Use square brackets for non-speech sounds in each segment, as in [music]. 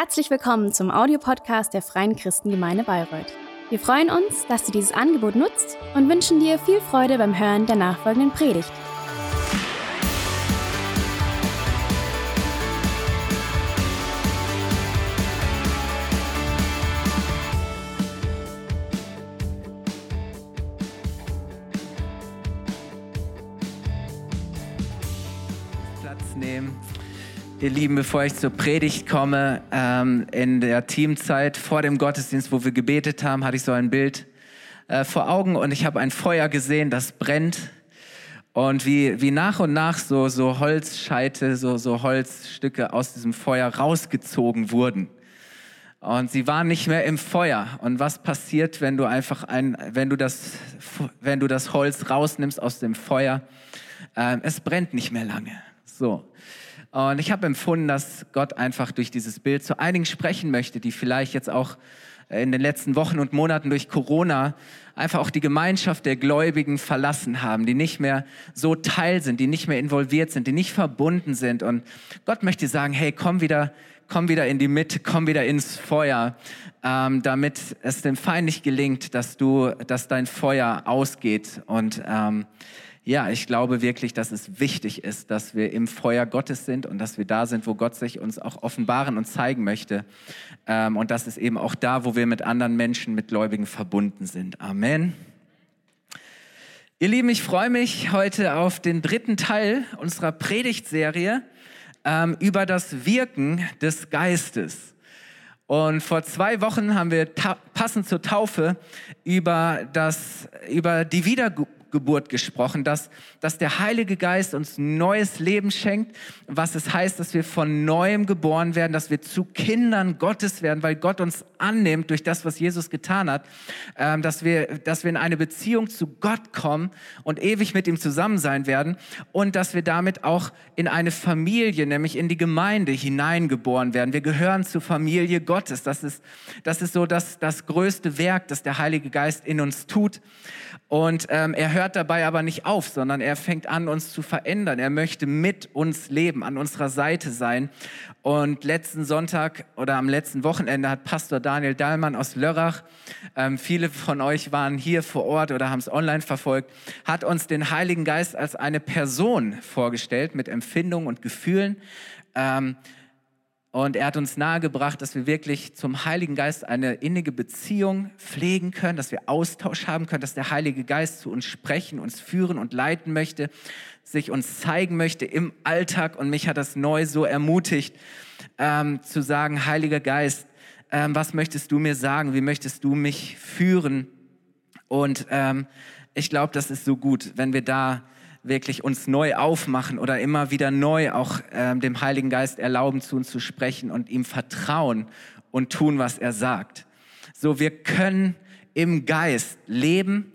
Herzlich willkommen zum Audiopodcast der Freien Christengemeinde Bayreuth. Wir freuen uns, dass du dieses Angebot nutzt und wünschen dir viel Freude beim Hören der nachfolgenden Predigt. Ihr Lieben, bevor ich zur Predigt komme, ähm, in der Teamzeit vor dem Gottesdienst, wo wir gebetet haben, hatte ich so ein Bild äh, vor Augen und ich habe ein Feuer gesehen, das brennt und wie, wie nach und nach so, so Holzscheite, so, so Holzstücke aus diesem Feuer rausgezogen wurden. Und sie waren nicht mehr im Feuer. Und was passiert, wenn du einfach ein, wenn du das, wenn du das Holz rausnimmst aus dem Feuer? Ähm, es brennt nicht mehr lange. So. Und ich habe empfunden, dass Gott einfach durch dieses Bild zu einigen sprechen möchte, die vielleicht jetzt auch in den letzten Wochen und Monaten durch Corona einfach auch die Gemeinschaft der Gläubigen verlassen haben, die nicht mehr so Teil sind, die nicht mehr involviert sind, die nicht verbunden sind. Und Gott möchte sagen, hey, komm wieder, komm wieder in die Mitte, komm wieder ins Feuer, ähm, damit es dem Feind nicht gelingt, dass du, dass dein Feuer ausgeht und ähm, ja, ich glaube wirklich, dass es wichtig ist, dass wir im Feuer Gottes sind und dass wir da sind, wo Gott sich uns auch offenbaren und zeigen möchte. Ähm, und das ist eben auch da, wo wir mit anderen Menschen, mit Gläubigen verbunden sind. Amen. Ihr Lieben, ich freue mich heute auf den dritten Teil unserer Predigtserie ähm, über das Wirken des Geistes. Und vor zwei Wochen haben wir passend zur Taufe über, das, über die Wiedergeburt Wiedergeburt gesprochen, dass, dass der Heilige Geist uns neues Leben schenkt, was es heißt, dass wir von neuem geboren werden, dass wir zu Kindern Gottes werden, weil Gott uns annimmt durch das, was Jesus getan hat, ähm, dass, wir, dass wir in eine Beziehung zu Gott kommen und ewig mit ihm zusammen sein werden und dass wir damit auch in eine Familie, nämlich in die Gemeinde hineingeboren werden. Wir gehören zur Familie Gottes. Das ist, das ist so das, das größte Werk, das der Heilige Geist in uns tut. Und ähm, er hört dabei aber nicht auf, sondern er fängt an, uns zu verändern. Er möchte mit uns leben, an unserer Seite sein. Und letzten Sonntag oder am letzten Wochenende hat Pastor Daniel Dahlmann aus Lörrach, ähm, viele von euch waren hier vor Ort oder haben es online verfolgt, hat uns den Heiligen Geist als eine Person vorgestellt mit Empfindungen und Gefühlen. Ähm, und er hat uns nahegebracht, dass wir wirklich zum Heiligen Geist eine innige Beziehung pflegen können, dass wir Austausch haben können, dass der Heilige Geist zu uns sprechen, uns führen und leiten möchte, sich uns zeigen möchte im Alltag. Und mich hat das neu so ermutigt, ähm, zu sagen, Heiliger Geist, ähm, was möchtest du mir sagen? Wie möchtest du mich führen? Und ähm, ich glaube, das ist so gut, wenn wir da wirklich uns neu aufmachen oder immer wieder neu auch ähm, dem Heiligen Geist erlauben, zu uns zu sprechen und ihm vertrauen und tun, was er sagt. So, wir können im Geist leben,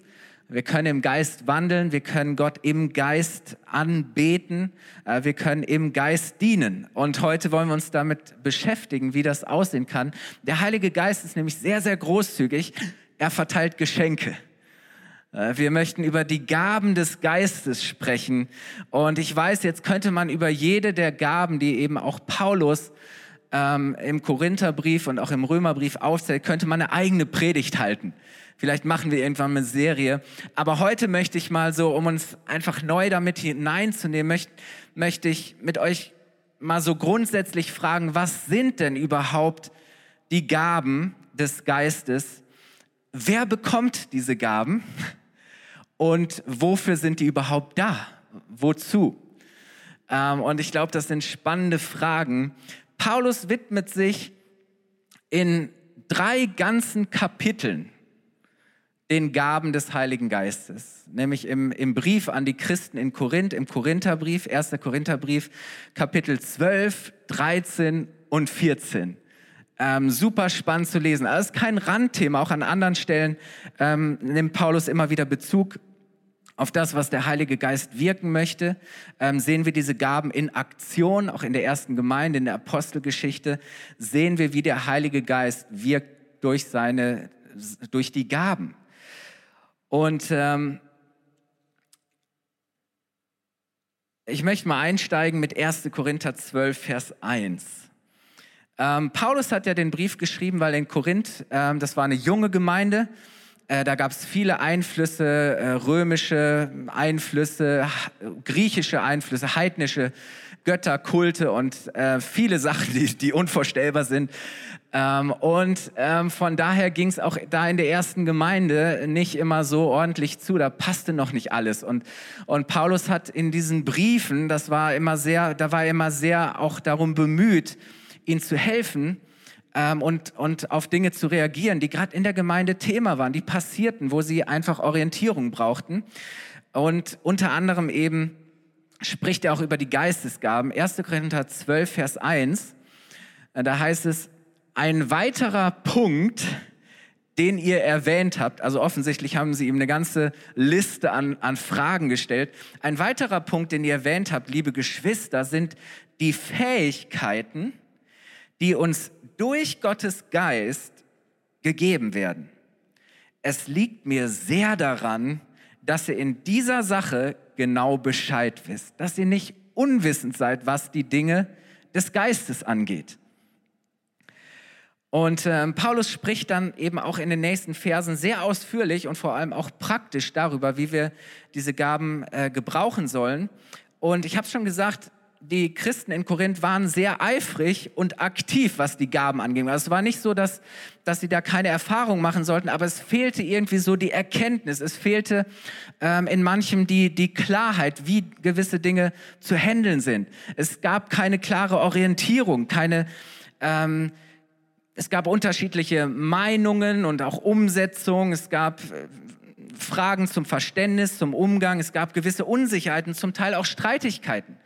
wir können im Geist wandeln, wir können Gott im Geist anbeten, äh, wir können im Geist dienen. Und heute wollen wir uns damit beschäftigen, wie das aussehen kann. Der Heilige Geist ist nämlich sehr, sehr großzügig. Er verteilt Geschenke. Äh, wir möchten über die Gaben des Geistes sprechen. Und ich weiß, jetzt könnte man über jede der Gaben, die eben auch Paulus ähm, im Korintherbrief und auch im Römerbrief aufzählt, könnte man eine eigene Predigt halten. Vielleicht machen wir irgendwann eine Serie. Aber heute möchte ich mal so, um uns einfach neu damit hineinzunehmen, möchte, möchte ich mit euch mal so grundsätzlich fragen, was sind denn überhaupt die Gaben des Geistes? Wer bekommt diese Gaben? Und wofür sind die überhaupt da? Wozu? Ähm, und ich glaube, das sind spannende Fragen. Paulus widmet sich in drei ganzen Kapiteln den Gaben des Heiligen Geistes, nämlich im, im Brief an die Christen in Korinth, im Korintherbrief, 1. Korintherbrief, Kapitel 12, 13 und 14. Ähm, super spannend zu lesen. Also es ist kein Randthema, auch an anderen Stellen ähm, nimmt Paulus immer wieder Bezug auf das, was der Heilige Geist wirken möchte, ähm, sehen wir diese Gaben in Aktion, auch in der ersten Gemeinde, in der Apostelgeschichte, sehen wir, wie der Heilige Geist wirkt durch seine, durch die Gaben. Und ähm, ich möchte mal einsteigen mit 1. Korinther 12, Vers 1. Ähm, Paulus hat ja den Brief geschrieben, weil in Korinth, ähm, das war eine junge Gemeinde, äh, da gab es viele Einflüsse, äh, römische Einflüsse, griechische Einflüsse, heidnische Götterkulte und äh, viele [laughs] Sachen, die, die unvorstellbar sind. Ähm, und ähm, von daher ging es auch da in der ersten Gemeinde nicht immer so ordentlich zu. Da passte noch nicht alles. Und, und Paulus hat in diesen Briefen, das war immer sehr, da war er immer sehr auch darum bemüht, ihnen zu helfen ähm, und, und auf Dinge zu reagieren, die gerade in der Gemeinde Thema waren, die passierten, wo sie einfach Orientierung brauchten. Und unter anderem eben spricht er auch über die Geistesgaben. 1. Korinther 12, Vers 1, äh, da heißt es, ein weiterer Punkt, den ihr erwähnt habt, also offensichtlich haben sie ihm eine ganze Liste an, an Fragen gestellt. Ein weiterer Punkt, den ihr erwähnt habt, liebe Geschwister, sind die Fähigkeiten, die uns durch Gottes Geist gegeben werden. Es liegt mir sehr daran, dass ihr in dieser Sache genau Bescheid wisst, dass ihr nicht unwissend seid, was die Dinge des Geistes angeht. Und äh, Paulus spricht dann eben auch in den nächsten Versen sehr ausführlich und vor allem auch praktisch darüber, wie wir diese Gaben äh, gebrauchen sollen. Und ich habe schon gesagt, die Christen in Korinth waren sehr eifrig und aktiv, was die Gaben anging. Also es war nicht so, dass, dass sie da keine Erfahrung machen sollten, aber es fehlte irgendwie so die Erkenntnis. Es fehlte ähm, in manchem die, die Klarheit, wie gewisse Dinge zu handeln sind. Es gab keine klare Orientierung, keine, ähm, es gab unterschiedliche Meinungen und auch Umsetzung. Es gab äh, Fragen zum Verständnis, zum Umgang. Es gab gewisse Unsicherheiten, zum Teil auch Streitigkeiten.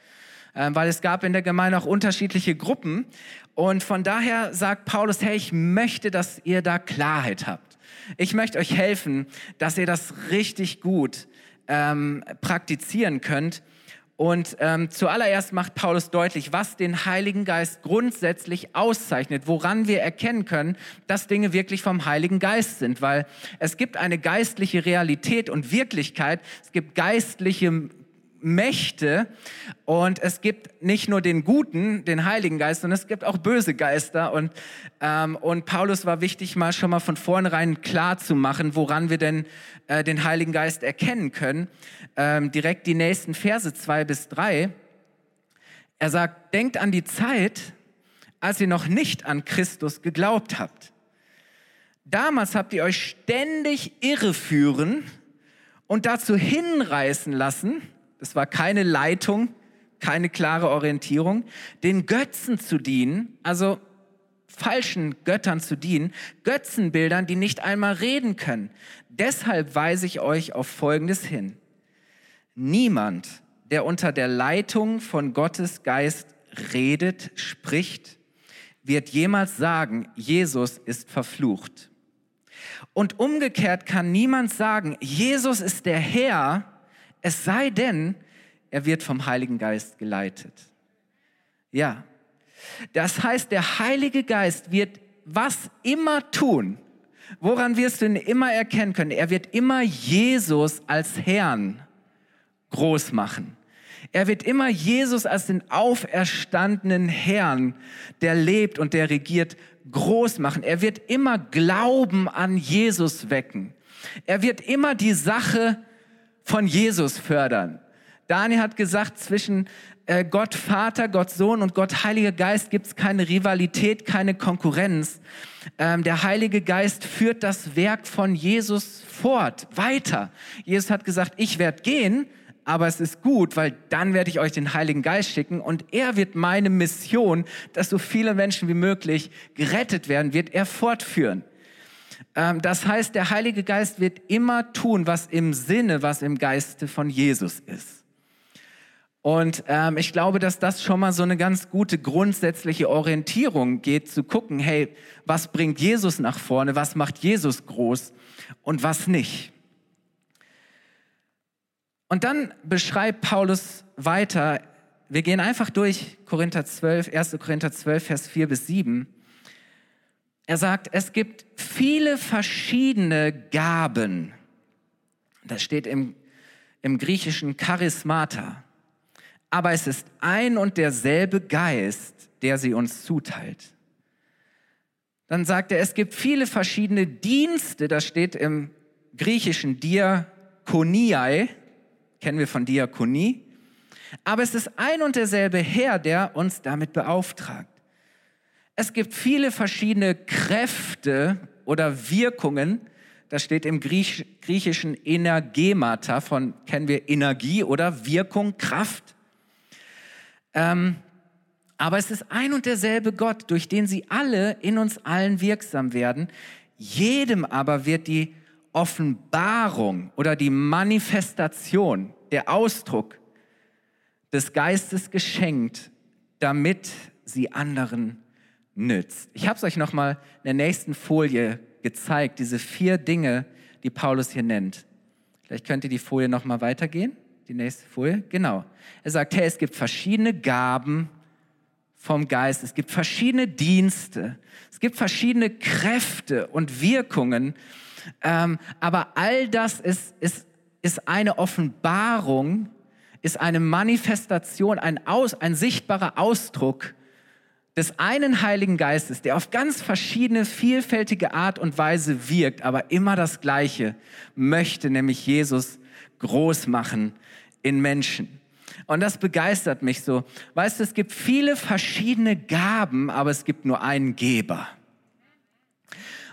Ähm, weil es gab in der Gemeinde auch unterschiedliche Gruppen. Und von daher sagt Paulus, hey, ich möchte, dass ihr da Klarheit habt. Ich möchte euch helfen, dass ihr das richtig gut ähm, praktizieren könnt. Und ähm, zuallererst macht Paulus deutlich, was den Heiligen Geist grundsätzlich auszeichnet, woran wir erkennen können, dass Dinge wirklich vom Heiligen Geist sind, weil es gibt eine geistliche Realität und Wirklichkeit, es gibt geistliche Mächte und es gibt nicht nur den Guten, den Heiligen Geist, sondern es gibt auch böse Geister und, ähm, und Paulus war wichtig, mal schon mal von vornherein klar zu machen, woran wir denn äh, den Heiligen Geist erkennen können. Ähm, direkt die nächsten Verse zwei bis drei. Er sagt, denkt an die Zeit, als ihr noch nicht an Christus geglaubt habt. Damals habt ihr euch ständig irreführen und dazu hinreißen lassen, das war keine Leitung, keine klare Orientierung, den Götzen zu dienen, also falschen Göttern zu dienen, Götzenbildern, die nicht einmal reden können. Deshalb weise ich euch auf Folgendes hin. Niemand, der unter der Leitung von Gottes Geist redet, spricht, wird jemals sagen, Jesus ist verflucht. Und umgekehrt kann niemand sagen, Jesus ist der Herr, es sei denn, er wird vom Heiligen Geist geleitet. Ja. Das heißt, der Heilige Geist wird was immer tun. Woran wirst du ihn immer erkennen können? Er wird immer Jesus als Herrn groß machen. Er wird immer Jesus als den auferstandenen Herrn, der lebt und der regiert, groß machen. Er wird immer Glauben an Jesus wecken. Er wird immer die Sache von Jesus fördern. Daniel hat gesagt, zwischen äh, Gott Vater, Gott Sohn und Gott Heiliger Geist gibt es keine Rivalität, keine Konkurrenz. Ähm, der Heilige Geist führt das Werk von Jesus fort, weiter. Jesus hat gesagt, ich werde gehen, aber es ist gut, weil dann werde ich euch den Heiligen Geist schicken und er wird meine Mission, dass so viele Menschen wie möglich gerettet werden, wird er fortführen. Ähm, das heißt, der Heilige Geist wird immer tun, was im Sinne, was im Geiste von Jesus ist. Und ähm, ich glaube, dass das schon mal so eine ganz gute grundsätzliche Orientierung geht, zu gucken, hey, was bringt Jesus nach vorne, was macht Jesus groß und was nicht. Und dann beschreibt Paulus weiter, wir gehen einfach durch Korinther 12, 1. Korinther 12, Vers 4 bis 7. Er sagt, es gibt viele verschiedene Gaben. Das steht im, im griechischen Charismata. Aber es ist ein und derselbe Geist, der sie uns zuteilt. Dann sagt er, es gibt viele verschiedene Dienste, das steht im griechischen Diakoniai, kennen wir von Diakonie, aber es ist ein und derselbe Herr, der uns damit beauftragt. Es gibt viele verschiedene Kräfte oder Wirkungen, das steht im Griech, griechischen Energemata, von kennen wir Energie oder Wirkung, Kraft. Ähm, aber es ist ein und derselbe Gott, durch den sie alle in uns allen wirksam werden. Jedem aber wird die Offenbarung oder die Manifestation, der Ausdruck des Geistes geschenkt, damit sie anderen nützt. Ich habe es euch noch mal in der nächsten Folie gezeigt, diese vier Dinge, die Paulus hier nennt. Vielleicht könnt ihr die Folie noch mal weitergehen. Die nächste Folie, genau. Er sagt, hey, es gibt verschiedene Gaben vom Geist. Es gibt verschiedene Dienste. Es gibt verschiedene Kräfte und Wirkungen. Ähm, aber all das ist, ist, ist eine Offenbarung, ist eine Manifestation, ein, Aus, ein sichtbarer Ausdruck des einen Heiligen Geistes, der auf ganz verschiedene, vielfältige Art und Weise wirkt, aber immer das Gleiche möchte, nämlich Jesus groß machen in Menschen. Und das begeistert mich so. Weißt du, es gibt viele verschiedene Gaben, aber es gibt nur einen Geber.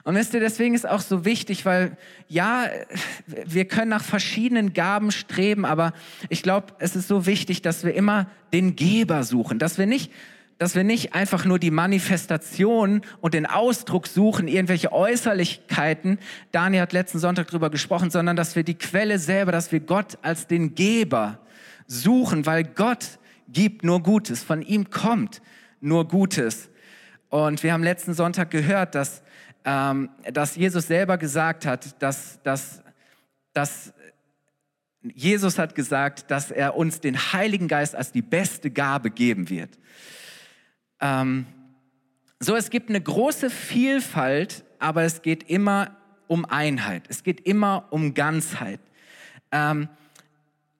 Und wisst ihr, deswegen ist auch so wichtig, weil ja, wir können nach verschiedenen Gaben streben, aber ich glaube, es ist so wichtig, dass wir immer den Geber suchen, dass wir nicht dass wir nicht einfach nur die Manifestation und den Ausdruck suchen, irgendwelche Äußerlichkeiten, Daniel hat letzten Sonntag drüber gesprochen, sondern dass wir die Quelle selber, dass wir Gott als den Geber suchen, weil Gott gibt nur Gutes, von ihm kommt nur Gutes. Und wir haben letzten Sonntag gehört, dass, ähm, dass Jesus selber gesagt hat, dass, dass, dass Jesus hat gesagt, dass er uns den Heiligen Geist als die beste Gabe geben wird. Ähm, so, es gibt eine große Vielfalt, aber es geht immer um Einheit. Es geht immer um Ganzheit. Ähm,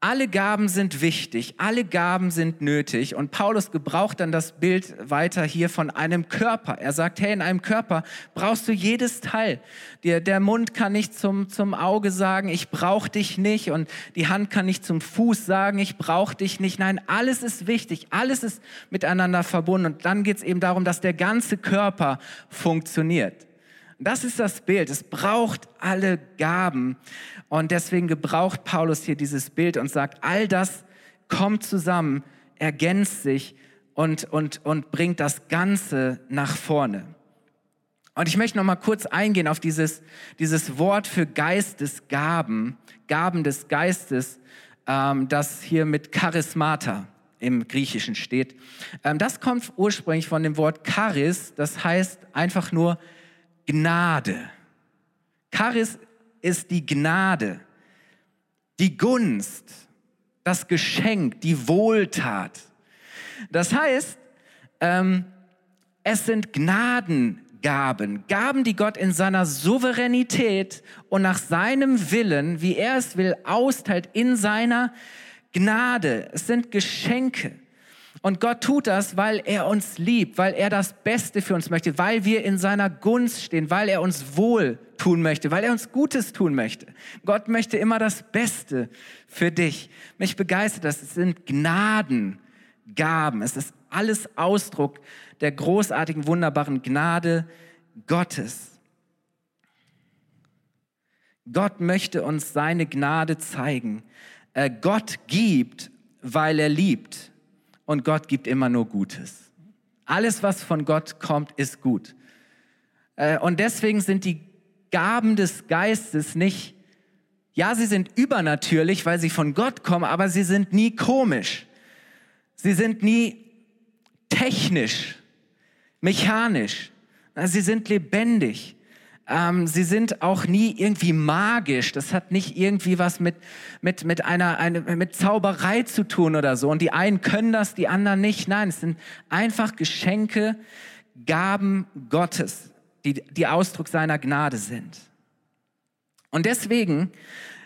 alle Gaben sind wichtig, alle Gaben sind nötig. Und Paulus gebraucht dann das Bild weiter hier von einem Körper. Er sagt, hey, in einem Körper brauchst du jedes Teil. Der, der Mund kann nicht zum, zum Auge sagen, ich brauche dich nicht. Und die Hand kann nicht zum Fuß sagen, ich brauche dich nicht. Nein, alles ist wichtig, alles ist miteinander verbunden. Und dann geht es eben darum, dass der ganze Körper funktioniert. Das ist das Bild. Es braucht alle Gaben. Und deswegen gebraucht Paulus hier dieses Bild und sagt, all das kommt zusammen, ergänzt sich und, und, und bringt das Ganze nach vorne. Und ich möchte noch mal kurz eingehen auf dieses, dieses Wort für Geistesgaben, Gaben des Geistes, ähm, das hier mit Charismata im Griechischen steht. Ähm, das kommt ursprünglich von dem Wort Charis, das heißt einfach nur Gnade. Charis ist die Gnade, die Gunst, das Geschenk, die Wohltat. Das heißt, ähm, es sind Gnadengaben, Gaben, die Gott in seiner Souveränität und nach seinem Willen, wie er es will, austeilt in seiner Gnade. Es sind Geschenke. Und Gott tut das, weil er uns liebt, weil er das Beste für uns möchte, weil wir in seiner Gunst stehen, weil er uns wohl tun möchte, weil er uns Gutes tun möchte. Gott möchte immer das Beste für dich. Mich begeistert das. Es sind Gnadengaben. Es ist alles Ausdruck der großartigen, wunderbaren Gnade Gottes. Gott möchte uns seine Gnade zeigen. Äh, Gott gibt, weil er liebt und Gott gibt immer nur Gutes. Alles, was von Gott kommt, ist gut. Äh, und deswegen sind die Gaben des Geistes nicht, ja, sie sind übernatürlich, weil sie von Gott kommen, aber sie sind nie komisch. Sie sind nie technisch, mechanisch. Sie sind lebendig. Ähm, sie sind auch nie irgendwie magisch. Das hat nicht irgendwie was mit, mit, mit, einer, eine, mit Zauberei zu tun oder so. Und die einen können das, die anderen nicht. Nein, es sind einfach Geschenke, Gaben Gottes, die, die Ausdruck seiner Gnade sind. Und deswegen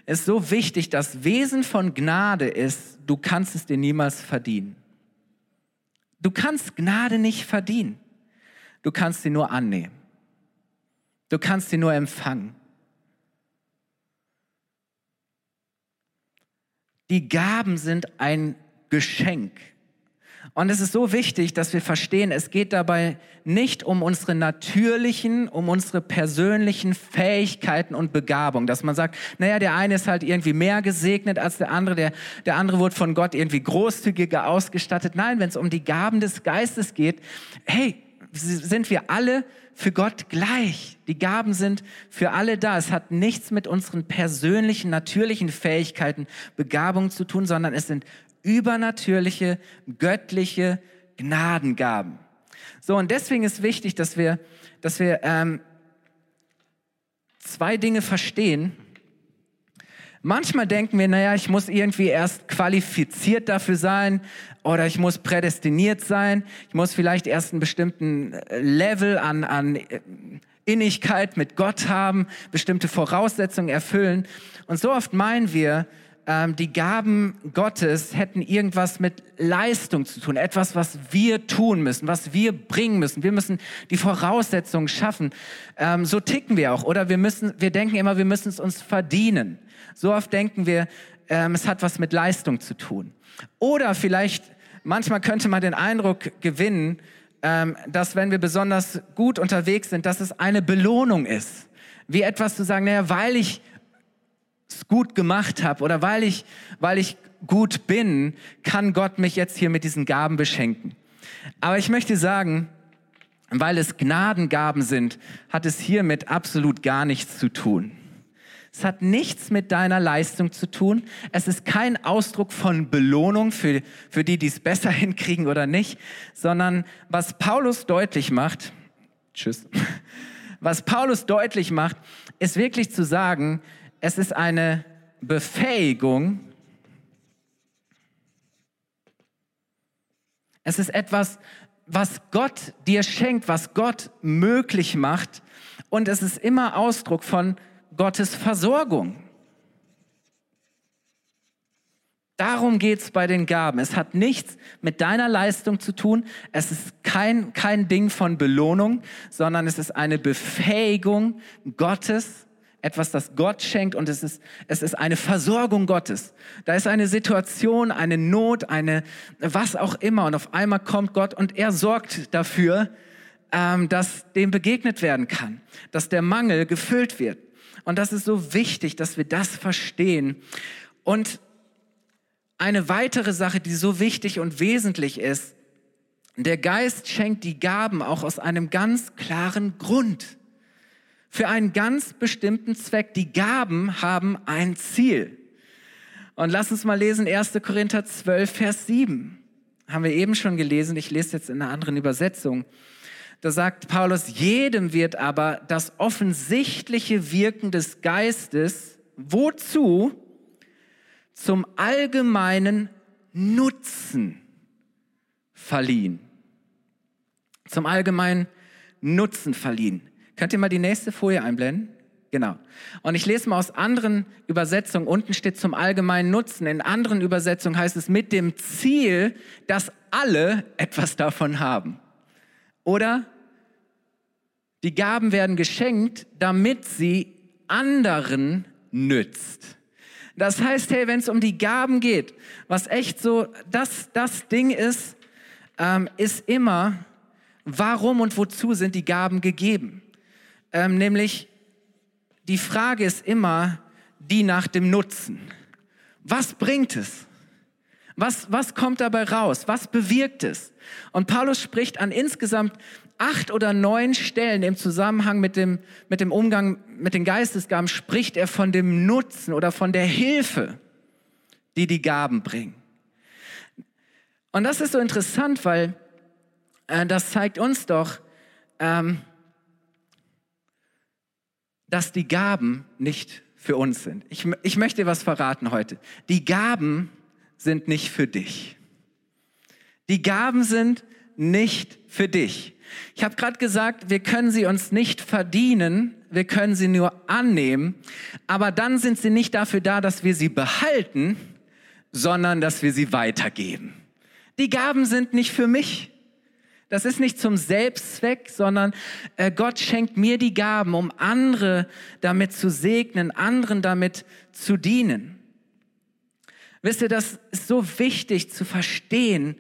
ist so wichtig, das Wesen von Gnade ist, du kannst es dir niemals verdienen. Du kannst Gnade nicht verdienen. Du kannst sie nur annehmen. Du kannst sie nur empfangen. Die Gaben sind ein Geschenk. Und es ist so wichtig, dass wir verstehen, es geht dabei nicht um unsere natürlichen, um unsere persönlichen Fähigkeiten und Begabung, dass man sagt, naja, der eine ist halt irgendwie mehr gesegnet als der andere, der, der andere wurde von Gott irgendwie großzügiger ausgestattet. Nein, wenn es um die Gaben des Geistes geht, hey, sind wir alle für Gott gleich. Die Gaben sind für alle da. Es hat nichts mit unseren persönlichen, natürlichen Fähigkeiten, Begabungen zu tun, sondern es sind übernatürliche, göttliche Gnadengaben. So, und deswegen ist wichtig, dass wir, dass wir ähm, zwei Dinge verstehen. Manchmal denken wir, naja, ich muss irgendwie erst qualifiziert dafür sein oder ich muss prädestiniert sein. Ich muss vielleicht erst einen bestimmten äh, Level an, an äh, Innigkeit mit Gott haben, bestimmte Voraussetzungen erfüllen. Und so oft meinen wir, ähm, die Gaben Gottes hätten irgendwas mit Leistung zu tun, etwas, was wir tun müssen, was wir bringen müssen. Wir müssen die Voraussetzungen schaffen. Ähm, so ticken wir auch. Oder wir müssen, wir denken immer, wir müssen es uns verdienen. So oft denken wir, ähm, es hat was mit Leistung zu tun. Oder vielleicht, manchmal könnte man den Eindruck gewinnen, ähm, dass wenn wir besonders gut unterwegs sind, dass es eine Belohnung ist. Wie etwas zu sagen, naja, weil ich es gut gemacht habe oder weil ich, weil ich gut bin, kann Gott mich jetzt hier mit diesen Gaben beschenken. Aber ich möchte sagen, weil es Gnadengaben sind, hat es hiermit absolut gar nichts zu tun. Es hat nichts mit deiner Leistung zu tun. Es ist kein Ausdruck von Belohnung für, für die, die es besser [laughs] hinkriegen oder nicht, sondern was Paulus deutlich macht, tschüss, [laughs] was Paulus deutlich macht, ist wirklich zu sagen, es ist eine Befähigung, es ist etwas, was Gott dir schenkt, was Gott möglich macht und es ist immer Ausdruck von Gottes Versorgung. Darum geht es bei den Gaben. Es hat nichts mit deiner Leistung zu tun. Es ist kein, kein Ding von Belohnung, sondern es ist eine Befähigung Gottes, etwas, das Gott schenkt und es ist, es ist eine Versorgung Gottes. Da ist eine Situation, eine Not, eine was auch immer und auf einmal kommt Gott und er sorgt dafür, ähm, dass dem begegnet werden kann, dass der Mangel gefüllt wird. Und das ist so wichtig, dass wir das verstehen. Und eine weitere Sache, die so wichtig und wesentlich ist, der Geist schenkt die Gaben auch aus einem ganz klaren Grund. Für einen ganz bestimmten Zweck. Die Gaben haben ein Ziel. Und lass uns mal lesen 1. Korinther 12, Vers 7. Haben wir eben schon gelesen. Ich lese jetzt in einer anderen Übersetzung. Da sagt Paulus, jedem wird aber das offensichtliche Wirken des Geistes, wozu? Zum allgemeinen Nutzen verliehen. Zum allgemeinen Nutzen verliehen. Könnt ihr mal die nächste Folie einblenden? Genau. Und ich lese mal aus anderen Übersetzungen. Unten steht zum allgemeinen Nutzen. In anderen Übersetzungen heißt es mit dem Ziel, dass alle etwas davon haben. Oder die Gaben werden geschenkt, damit sie anderen nützt. Das heißt, hey, wenn es um die Gaben geht, was echt so das, das Ding ist, ähm, ist immer, warum und wozu sind die Gaben gegeben? Ähm, nämlich, die Frage ist immer die nach dem Nutzen. Was bringt es? Was, was kommt dabei raus? Was bewirkt es? Und Paulus spricht an insgesamt acht oder neun Stellen im Zusammenhang mit dem, mit dem Umgang mit den Geistesgaben, spricht er von dem Nutzen oder von der Hilfe, die die Gaben bringen. Und das ist so interessant, weil äh, das zeigt uns doch, ähm, dass die Gaben nicht für uns sind. Ich, ich möchte was verraten heute. Die Gaben sind nicht für dich. Die Gaben sind nicht für dich. Ich habe gerade gesagt, wir können sie uns nicht verdienen, wir können sie nur annehmen, aber dann sind sie nicht dafür da, dass wir sie behalten, sondern dass wir sie weitergeben. Die Gaben sind nicht für mich. Das ist nicht zum Selbstzweck, sondern äh, Gott schenkt mir die Gaben, um andere damit zu segnen, anderen damit zu dienen. Wisst ihr, das ist so wichtig zu verstehen.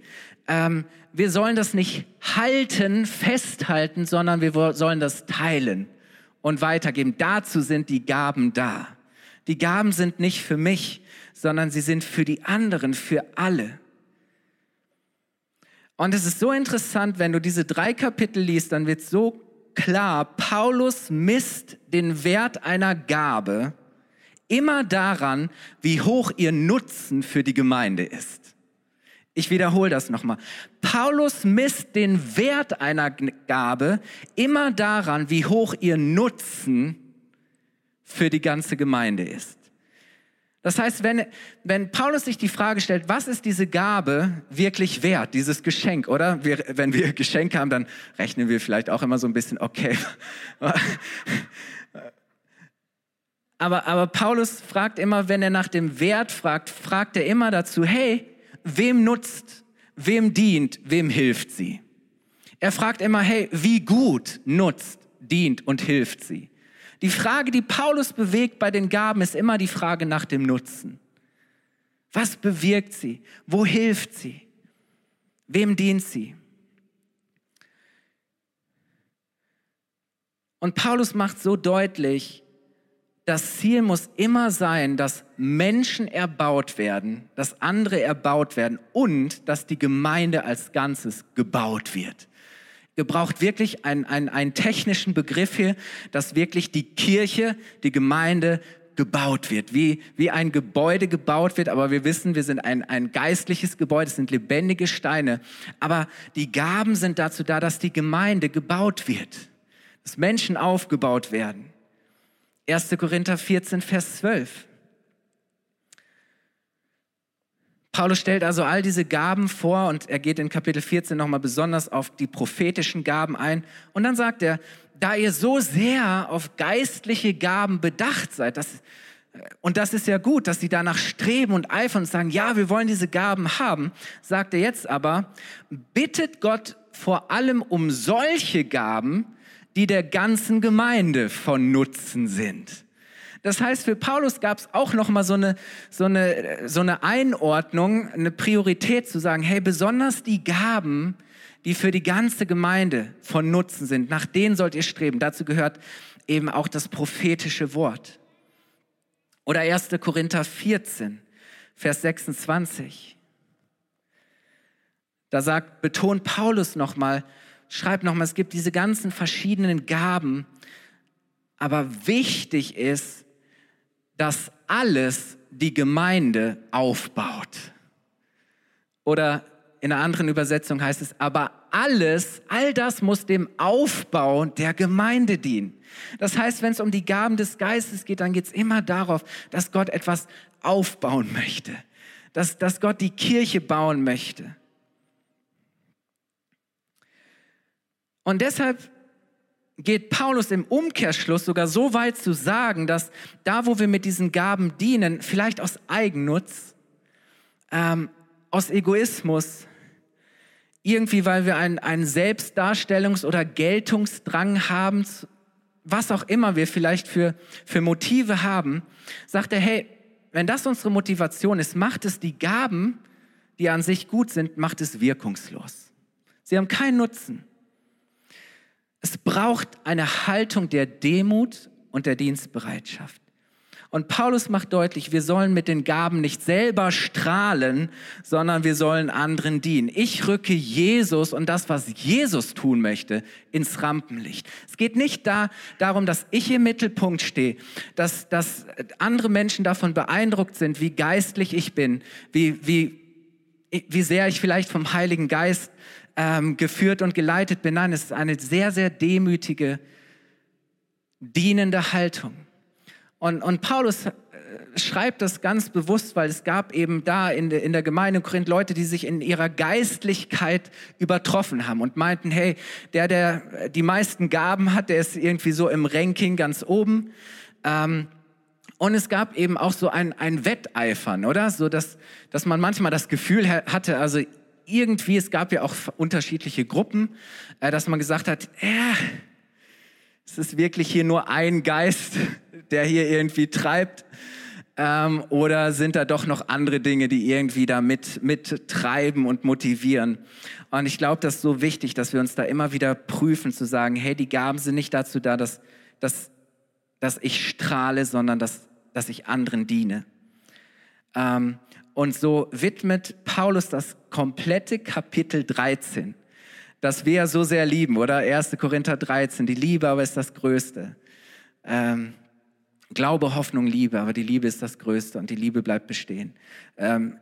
Ähm, wir sollen das nicht halten, festhalten, sondern wir sollen das teilen und weitergeben. Dazu sind die Gaben da. Die Gaben sind nicht für mich, sondern sie sind für die anderen, für alle. Und es ist so interessant, wenn du diese drei Kapitel liest, dann wird so klar, Paulus misst den Wert einer Gabe immer daran, wie hoch ihr Nutzen für die Gemeinde ist. Ich wiederhole das nochmal. Paulus misst den Wert einer Gabe immer daran, wie hoch ihr Nutzen für die ganze Gemeinde ist. Das heißt, wenn, wenn Paulus sich die Frage stellt, was ist diese Gabe wirklich wert, dieses Geschenk, oder? Wir, wenn wir Geschenke haben, dann rechnen wir vielleicht auch immer so ein bisschen, okay. [laughs] Aber, aber Paulus fragt immer, wenn er nach dem Wert fragt, fragt er immer dazu, hey, wem nutzt, wem dient, wem hilft sie? Er fragt immer, hey, wie gut nutzt, dient und hilft sie? Die Frage, die Paulus bewegt bei den Gaben, ist immer die Frage nach dem Nutzen. Was bewirkt sie? Wo hilft sie? Wem dient sie? Und Paulus macht so deutlich, das Ziel muss immer sein, dass Menschen erbaut werden, dass andere erbaut werden und dass die Gemeinde als Ganzes gebaut wird gebraucht wirklich einen, einen, einen technischen Begriff hier, dass wirklich die Kirche, die Gemeinde gebaut wird, wie, wie ein Gebäude gebaut wird. Aber wir wissen, wir sind ein, ein geistliches Gebäude, es sind lebendige Steine. Aber die Gaben sind dazu da, dass die Gemeinde gebaut wird, dass Menschen aufgebaut werden. 1. Korinther 14, Vers 12. Paulus stellt also all diese Gaben vor und er geht in Kapitel 14 nochmal besonders auf die prophetischen Gaben ein. Und dann sagt er, da ihr so sehr auf geistliche Gaben bedacht seid, das, und das ist ja gut, dass sie danach streben und eifern und sagen, ja, wir wollen diese Gaben haben, sagt er jetzt aber, bittet Gott vor allem um solche Gaben, die der ganzen Gemeinde von Nutzen sind. Das heißt, für Paulus gab es auch noch mal so eine, so, eine, so eine Einordnung, eine Priorität zu sagen, hey, besonders die Gaben, die für die ganze Gemeinde von Nutzen sind, nach denen sollt ihr streben. Dazu gehört eben auch das prophetische Wort. Oder 1. Korinther 14, Vers 26. Da sagt, betont Paulus nochmal, schreibt nochmal, es gibt diese ganzen verschiedenen Gaben, aber wichtig ist, dass alles die Gemeinde aufbaut. Oder in einer anderen Übersetzung heißt es, aber alles, all das muss dem Aufbau der Gemeinde dienen. Das heißt, wenn es um die Gaben des Geistes geht, dann geht es immer darauf, dass Gott etwas aufbauen möchte, dass, dass Gott die Kirche bauen möchte. Und deshalb geht Paulus im Umkehrschluss sogar so weit zu sagen, dass da, wo wir mit diesen Gaben dienen, vielleicht aus Eigennutz, ähm, aus Egoismus, irgendwie weil wir einen, einen Selbstdarstellungs- oder Geltungsdrang haben, was auch immer wir vielleicht für, für Motive haben, sagt er, hey, wenn das unsere Motivation ist, macht es die Gaben, die an sich gut sind, macht es wirkungslos. Sie haben keinen Nutzen. Es braucht eine Haltung der Demut und der Dienstbereitschaft. Und Paulus macht deutlich, wir sollen mit den Gaben nicht selber strahlen, sondern wir sollen anderen dienen. Ich rücke Jesus und das, was Jesus tun möchte, ins Rampenlicht. Es geht nicht da, darum, dass ich im Mittelpunkt stehe, dass, dass andere Menschen davon beeindruckt sind, wie geistlich ich bin, wie, wie, wie sehr ich vielleicht vom Heiligen Geist ähm, geführt und geleitet bin. Nein, es ist eine sehr, sehr demütige, dienende Haltung. Und, und Paulus äh, schreibt das ganz bewusst, weil es gab eben da in, de, in der Gemeinde Korinth Leute, die sich in ihrer Geistlichkeit übertroffen haben und meinten, hey, der, der die meisten Gaben hat, der ist irgendwie so im Ranking ganz oben. Ähm, und es gab eben auch so ein, ein Wetteifern, oder? So, dass, dass man manchmal das Gefühl hatte, also irgendwie, es gab ja auch unterschiedliche Gruppen, äh, dass man gesagt hat, ja, es ist wirklich hier nur ein Geist, der hier irgendwie treibt. Ähm, oder sind da doch noch andere Dinge, die irgendwie da mit, mit treiben und motivieren? Und ich glaube, das ist so wichtig, dass wir uns da immer wieder prüfen, zu sagen, hey, die Gaben sind nicht dazu da, dass, dass, dass ich strahle, sondern dass, dass ich anderen diene. Ähm, und so widmet Paulus das komplette Kapitel 13, das wir ja so sehr lieben, oder? 1. Korinther 13, die Liebe aber ist das Größte. Ähm, Glaube, Hoffnung, Liebe, aber die Liebe ist das Größte und die Liebe bleibt bestehen. Ähm,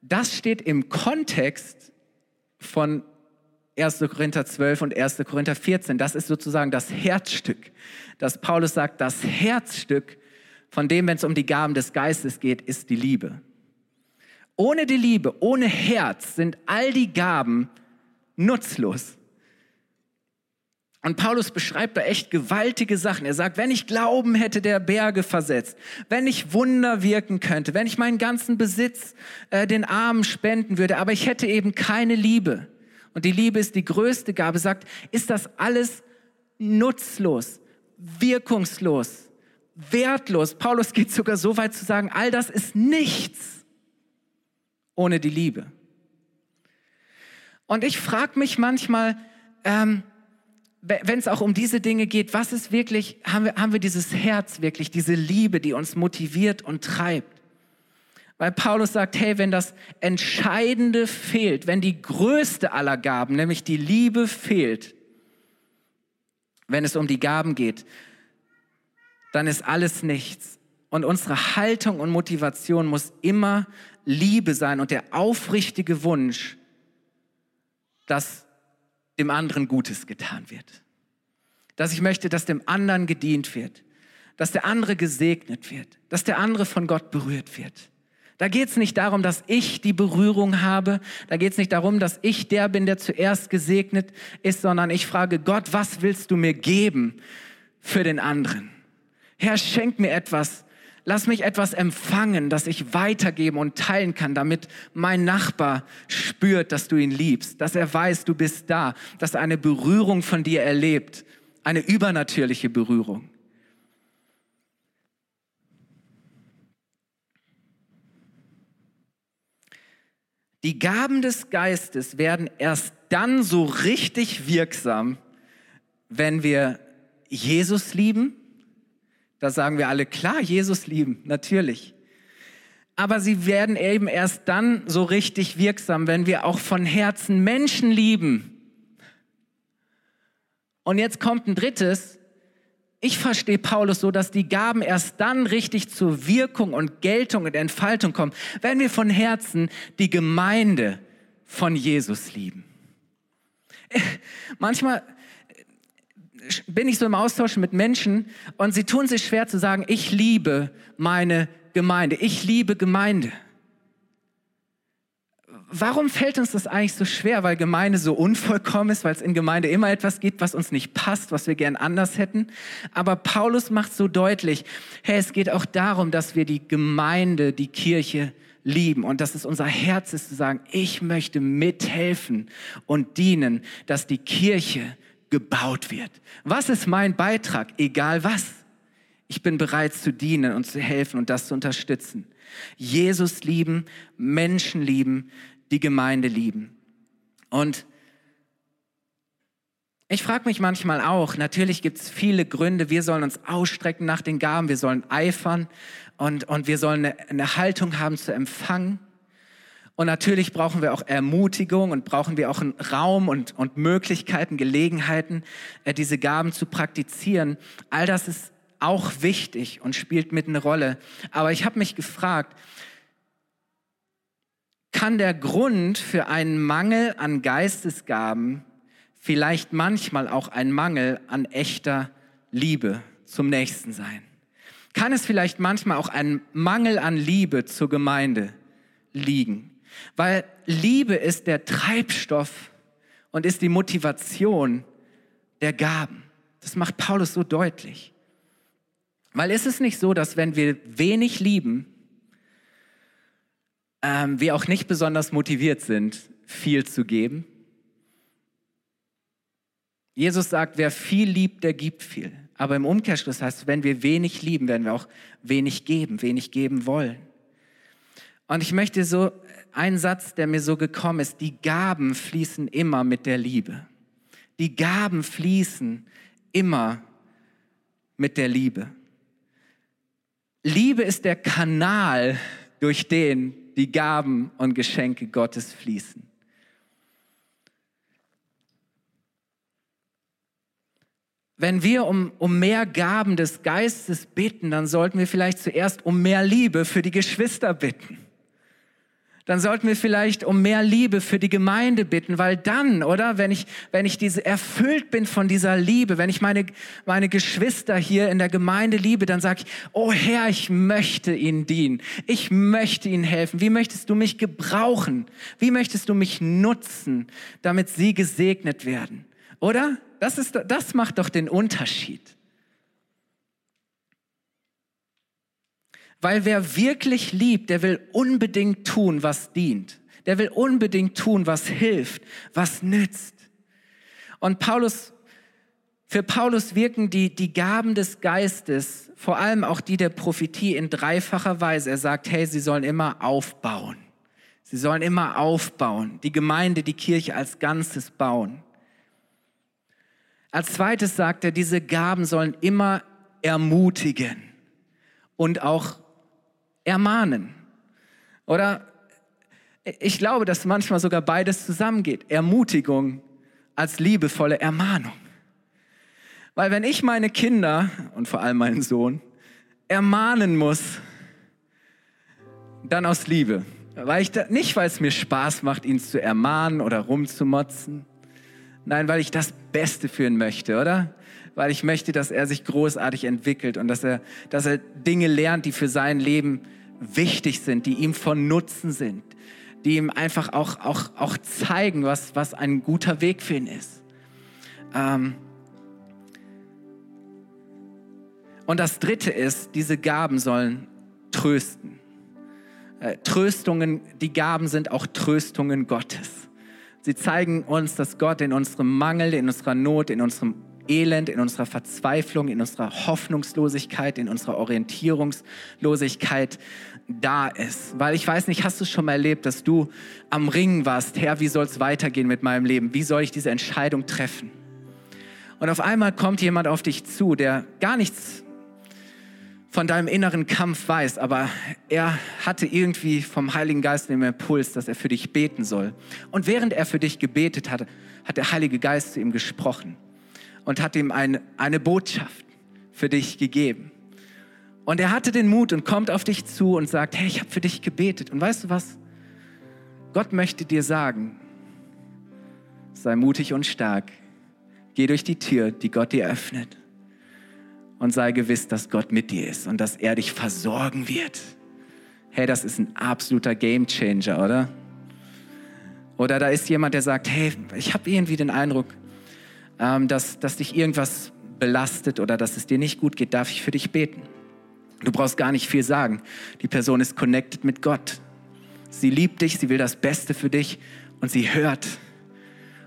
das steht im Kontext von 1. Korinther 12 und 1. Korinther 14. Das ist sozusagen das Herzstück, dass Paulus sagt, das Herzstück von dem, wenn es um die Gaben des Geistes geht, ist die Liebe. Ohne die Liebe, ohne Herz sind all die Gaben nutzlos. Und Paulus beschreibt da echt gewaltige Sachen. Er sagt, wenn ich Glauben hätte, der Berge versetzt, wenn ich Wunder wirken könnte, wenn ich meinen ganzen Besitz äh, den Armen spenden würde, aber ich hätte eben keine Liebe. Und die Liebe ist die größte Gabe, sagt, ist das alles nutzlos, wirkungslos, wertlos. Paulus geht sogar so weit zu sagen, all das ist nichts ohne die Liebe. Und ich frage mich manchmal, ähm, wenn es auch um diese Dinge geht, was ist wirklich, haben wir, haben wir dieses Herz wirklich, diese Liebe, die uns motiviert und treibt? Weil Paulus sagt, hey, wenn das Entscheidende fehlt, wenn die größte aller Gaben, nämlich die Liebe fehlt, wenn es um die Gaben geht, dann ist alles nichts. Und unsere Haltung und Motivation muss immer Liebe sein und der aufrichtige Wunsch, dass dem anderen Gutes getan wird. Dass ich möchte, dass dem anderen gedient wird, dass der andere gesegnet wird, dass der andere von Gott berührt wird. Da geht es nicht darum, dass ich die Berührung habe, da geht es nicht darum, dass ich der bin, der zuerst gesegnet ist, sondern ich frage Gott, was willst du mir geben für den anderen? Herr, schenk mir etwas, Lass mich etwas empfangen, das ich weitergeben und teilen kann, damit mein Nachbar spürt, dass du ihn liebst, dass er weiß, du bist da, dass er eine Berührung von dir erlebt, eine übernatürliche Berührung. Die Gaben des Geistes werden erst dann so richtig wirksam, wenn wir Jesus lieben da sagen wir alle, klar, Jesus lieben, natürlich. Aber sie werden eben erst dann so richtig wirksam, wenn wir auch von Herzen Menschen lieben. Und jetzt kommt ein drittes. Ich verstehe Paulus so, dass die Gaben erst dann richtig zur Wirkung und Geltung und Entfaltung kommen, wenn wir von Herzen die Gemeinde von Jesus lieben. [laughs] Manchmal bin ich so im Austausch mit Menschen und sie tun sich schwer zu sagen, ich liebe meine Gemeinde, ich liebe Gemeinde. Warum fällt uns das eigentlich so schwer? Weil Gemeinde so unvollkommen ist, weil es in Gemeinde immer etwas gibt, was uns nicht passt, was wir gern anders hätten. Aber Paulus macht so deutlich, hey, es geht auch darum, dass wir die Gemeinde, die Kirche lieben und dass es unser Herz ist zu sagen, ich möchte mithelfen und dienen, dass die Kirche gebaut wird. Was ist mein Beitrag? Egal was. Ich bin bereit zu dienen und zu helfen und das zu unterstützen. Jesus lieben, Menschen lieben, die Gemeinde lieben. Und ich frage mich manchmal auch, natürlich gibt es viele Gründe, wir sollen uns ausstrecken nach den Gaben, wir sollen eifern und, und wir sollen eine, eine Haltung haben zu empfangen. Und natürlich brauchen wir auch Ermutigung und brauchen wir auch einen Raum und, und Möglichkeiten, Gelegenheiten, äh, diese Gaben zu praktizieren. All das ist auch wichtig und spielt mit eine Rolle. Aber ich habe mich gefragt, kann der Grund für einen Mangel an Geistesgaben vielleicht manchmal auch ein Mangel an echter Liebe zum Nächsten sein? Kann es vielleicht manchmal auch ein Mangel an Liebe zur Gemeinde liegen? Weil Liebe ist der Treibstoff und ist die Motivation der Gaben. Das macht Paulus so deutlich. Weil ist es nicht so, dass wenn wir wenig lieben, ähm, wir auch nicht besonders motiviert sind, viel zu geben? Jesus sagt, wer viel liebt, der gibt viel. Aber im Umkehrschluss heißt, wenn wir wenig lieben, werden wir auch wenig geben, wenig geben wollen. Und ich möchte so einen Satz, der mir so gekommen ist, die Gaben fließen immer mit der Liebe. Die Gaben fließen immer mit der Liebe. Liebe ist der Kanal, durch den die Gaben und Geschenke Gottes fließen. Wenn wir um, um mehr Gaben des Geistes bitten, dann sollten wir vielleicht zuerst um mehr Liebe für die Geschwister bitten dann sollten wir vielleicht um mehr Liebe für die Gemeinde bitten, weil dann, oder, wenn ich, wenn ich diese erfüllt bin von dieser Liebe, wenn ich meine, meine Geschwister hier in der Gemeinde liebe, dann sage ich, oh Herr, ich möchte ihnen dienen. Ich möchte ihnen helfen. Wie möchtest du mich gebrauchen? Wie möchtest du mich nutzen, damit sie gesegnet werden? Oder? Das ist, das macht doch den Unterschied. Weil wer wirklich liebt, der will unbedingt tun, was dient. Der will unbedingt tun, was hilft, was nützt. Und Paulus, für Paulus wirken die, die Gaben des Geistes, vor allem auch die der Prophetie in dreifacher Weise. Er sagt, hey, sie sollen immer aufbauen. Sie sollen immer aufbauen. Die Gemeinde, die Kirche als Ganzes bauen. Als zweites sagt er, diese Gaben sollen immer ermutigen und auch ermahnen. Oder ich glaube, dass manchmal sogar beides zusammengeht. Ermutigung als liebevolle Ermahnung. Weil wenn ich meine Kinder und vor allem meinen Sohn ermahnen muss, dann aus Liebe. Weil ich da, nicht, weil es mir Spaß macht, ihn zu ermahnen oder rumzumotzen. Nein, weil ich das Beste für ihn möchte, oder? Weil ich möchte, dass er sich großartig entwickelt und dass er, dass er Dinge lernt, die für sein Leben wichtig sind, die ihm von Nutzen sind, die ihm einfach auch, auch, auch zeigen, was, was ein guter Weg für ihn ist. Ähm und das Dritte ist, diese Gaben sollen trösten. Äh, Tröstungen, die Gaben sind auch Tröstungen Gottes. Sie zeigen uns, dass Gott in unserem Mangel, in unserer Not, in unserem Elend, in unserer Verzweiflung, in unserer Hoffnungslosigkeit, in unserer Orientierungslosigkeit da ist. Weil ich weiß nicht, hast du schon mal erlebt, dass du am Ringen warst, Herr, wie soll es weitergehen mit meinem Leben? Wie soll ich diese Entscheidung treffen? Und auf einmal kommt jemand auf dich zu, der gar nichts von deinem inneren Kampf weiß, aber er hatte irgendwie vom Heiligen Geist den Impuls, dass er für dich beten soll. Und während er für dich gebetet hatte, hat der Heilige Geist zu ihm gesprochen und hat ihm eine, eine Botschaft für dich gegeben. Und er hatte den Mut und kommt auf dich zu und sagt, hey, ich habe für dich gebetet. Und weißt du was? Gott möchte dir sagen, sei mutig und stark. Geh durch die Tür, die Gott dir öffnet. Und sei gewiss, dass Gott mit dir ist und dass er dich versorgen wird. Hey, das ist ein absoluter Gamechanger, oder? Oder da ist jemand, der sagt, hey, ich habe irgendwie den Eindruck, ähm, dass, dass dich irgendwas belastet oder dass es dir nicht gut geht, darf ich für dich beten. Du brauchst gar nicht viel sagen. Die Person ist connected mit Gott. Sie liebt dich, sie will das Beste für dich und sie hört.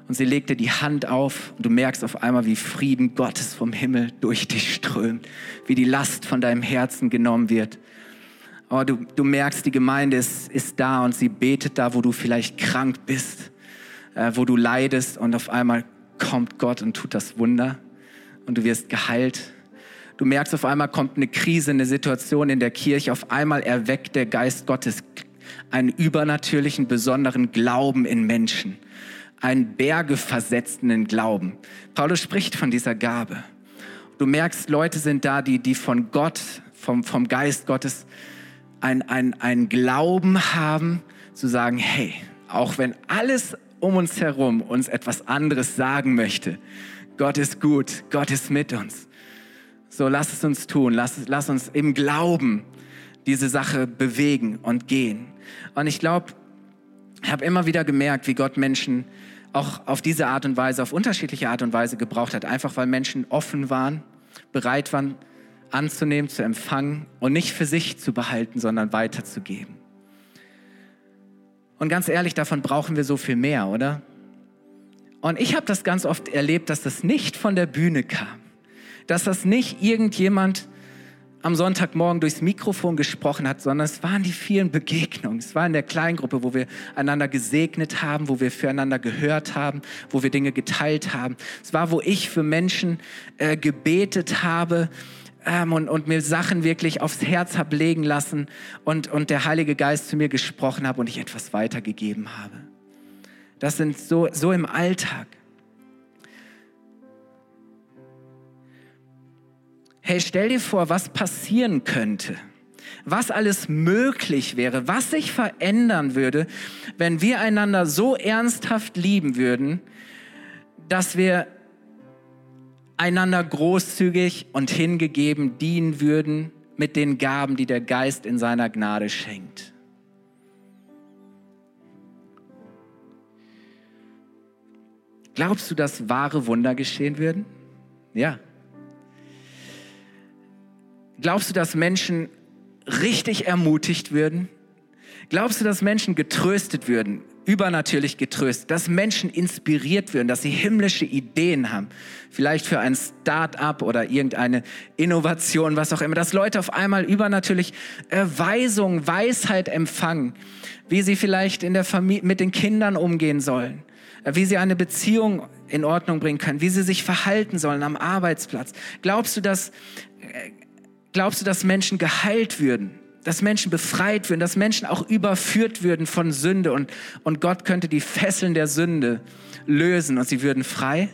Und sie legt dir die Hand auf und du merkst auf einmal, wie Frieden Gottes vom Himmel durch dich strömt, wie die Last von deinem Herzen genommen wird. Oh, du, du merkst, die Gemeinde ist, ist da und sie betet da, wo du vielleicht krank bist, äh, wo du leidest und auf einmal kommt Gott und tut das Wunder und du wirst geheilt. Du merkst, auf einmal kommt eine Krise, eine Situation in der Kirche, auf einmal erweckt der Geist Gottes einen übernatürlichen, besonderen Glauben in Menschen, einen bergeversetzenden Glauben. Paulus spricht von dieser Gabe. Du merkst, Leute sind da, die, die von Gott, vom, vom Geist Gottes ein, ein, ein Glauben haben, zu sagen, hey, auch wenn alles um uns herum uns etwas anderes sagen möchte. Gott ist gut, Gott ist mit uns. So lass es uns tun, lass, lass uns im Glauben diese Sache bewegen und gehen. Und ich glaube, ich habe immer wieder gemerkt, wie Gott Menschen auch auf diese Art und Weise, auf unterschiedliche Art und Weise gebraucht hat, einfach weil Menschen offen waren, bereit waren anzunehmen, zu empfangen und nicht für sich zu behalten, sondern weiterzugeben. Und ganz ehrlich, davon brauchen wir so viel mehr, oder? Und ich habe das ganz oft erlebt, dass das nicht von der Bühne kam. Dass das nicht irgendjemand am Sonntagmorgen durchs Mikrofon gesprochen hat, sondern es waren die vielen Begegnungen. Es war in der Kleingruppe, wo wir einander gesegnet haben, wo wir füreinander gehört haben, wo wir Dinge geteilt haben. Es war, wo ich für Menschen äh, gebetet habe, ähm, und, und mir Sachen wirklich aufs Herz habe legen lassen und, und der Heilige Geist zu mir gesprochen habe und ich etwas weitergegeben habe. Das sind so, so im Alltag. Hey, stell dir vor, was passieren könnte, was alles möglich wäre, was sich verändern würde, wenn wir einander so ernsthaft lieben würden, dass wir einander großzügig und hingegeben dienen würden mit den Gaben, die der Geist in seiner Gnade schenkt. Glaubst du, dass wahre Wunder geschehen würden? Ja. Glaubst du, dass Menschen richtig ermutigt würden? Glaubst du, dass Menschen getröstet würden? Übernatürlich getröstet, dass Menschen inspiriert werden, dass sie himmlische Ideen haben, vielleicht für ein Start-up oder irgendeine Innovation, was auch immer, dass Leute auf einmal übernatürlich äh, Weisung, Weisheit empfangen, wie sie vielleicht in der Familie mit den Kindern umgehen sollen, äh, wie sie eine Beziehung in Ordnung bringen können, wie sie sich verhalten sollen am Arbeitsplatz. Glaubst du, dass äh, glaubst du, dass Menschen geheilt würden? Dass Menschen befreit würden, dass Menschen auch überführt würden von Sünde und, und Gott könnte die Fesseln der Sünde lösen und sie würden frei?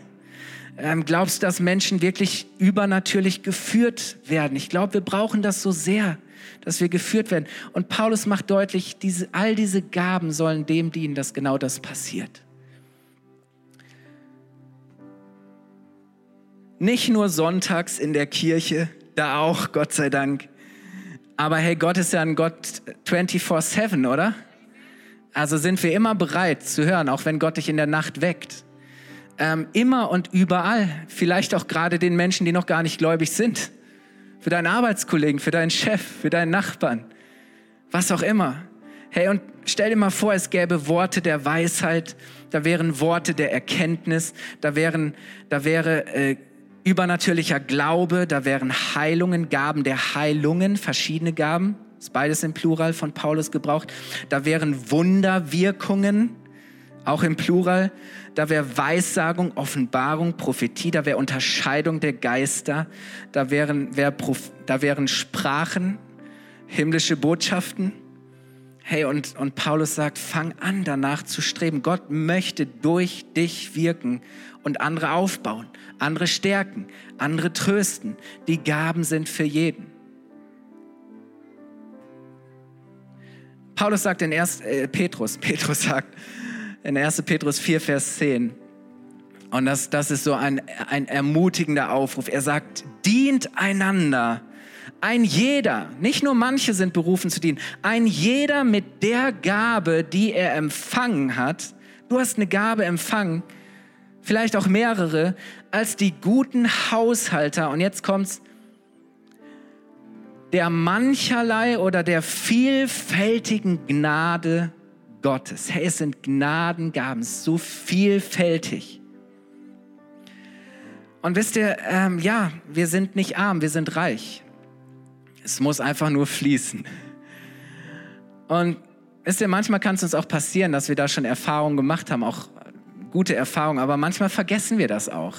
Ähm, glaubst du, dass Menschen wirklich übernatürlich geführt werden? Ich glaube, wir brauchen das so sehr, dass wir geführt werden. Und Paulus macht deutlich, diese, all diese Gaben sollen dem dienen, dass genau das passiert. Nicht nur sonntags in der Kirche, da auch, Gott sei Dank, aber hey, Gott ist ja ein Gott 24-7, oder? Also sind wir immer bereit zu hören, auch wenn Gott dich in der Nacht weckt. Ähm, immer und überall. Vielleicht auch gerade den Menschen, die noch gar nicht gläubig sind. Für deinen Arbeitskollegen, für deinen Chef, für deinen Nachbarn. Was auch immer. Hey, und stell dir mal vor, es gäbe Worte der Weisheit, da wären Worte der Erkenntnis, da wären, da wäre äh, übernatürlicher Glaube, da wären Heilungen, Gaben der Heilungen, verschiedene Gaben, ist beides im Plural von Paulus gebraucht. Da wären Wunderwirkungen, auch im Plural. Da wäre Weissagung, Offenbarung, Prophetie, da wäre Unterscheidung der Geister, da wären, wär da wären Sprachen, himmlische Botschaften. Hey, und, und Paulus sagt, fang an danach zu streben. Gott möchte durch dich wirken und andere aufbauen, andere stärken, andere trösten. Die Gaben sind für jeden. Paulus sagt in 1. Äh, Petrus, [laughs] Petrus sagt in 1. Petrus 4, Vers 10, und das, das ist so ein, ein ermutigender Aufruf. Er sagt, dient einander ein jeder, nicht nur manche sind berufen zu dienen, ein jeder mit der Gabe, die er empfangen hat, du hast eine Gabe empfangen, vielleicht auch mehrere, als die guten Haushalter, und jetzt kommt's, der mancherlei oder der vielfältigen Gnade Gottes. Hey, es sind Gnadengaben, so vielfältig. Und wisst ihr, ähm, ja, wir sind nicht arm, wir sind reich. Es muss einfach nur fließen. Und wisst ihr, manchmal kann es uns auch passieren, dass wir da schon Erfahrungen gemacht haben, auch gute Erfahrungen, aber manchmal vergessen wir das auch.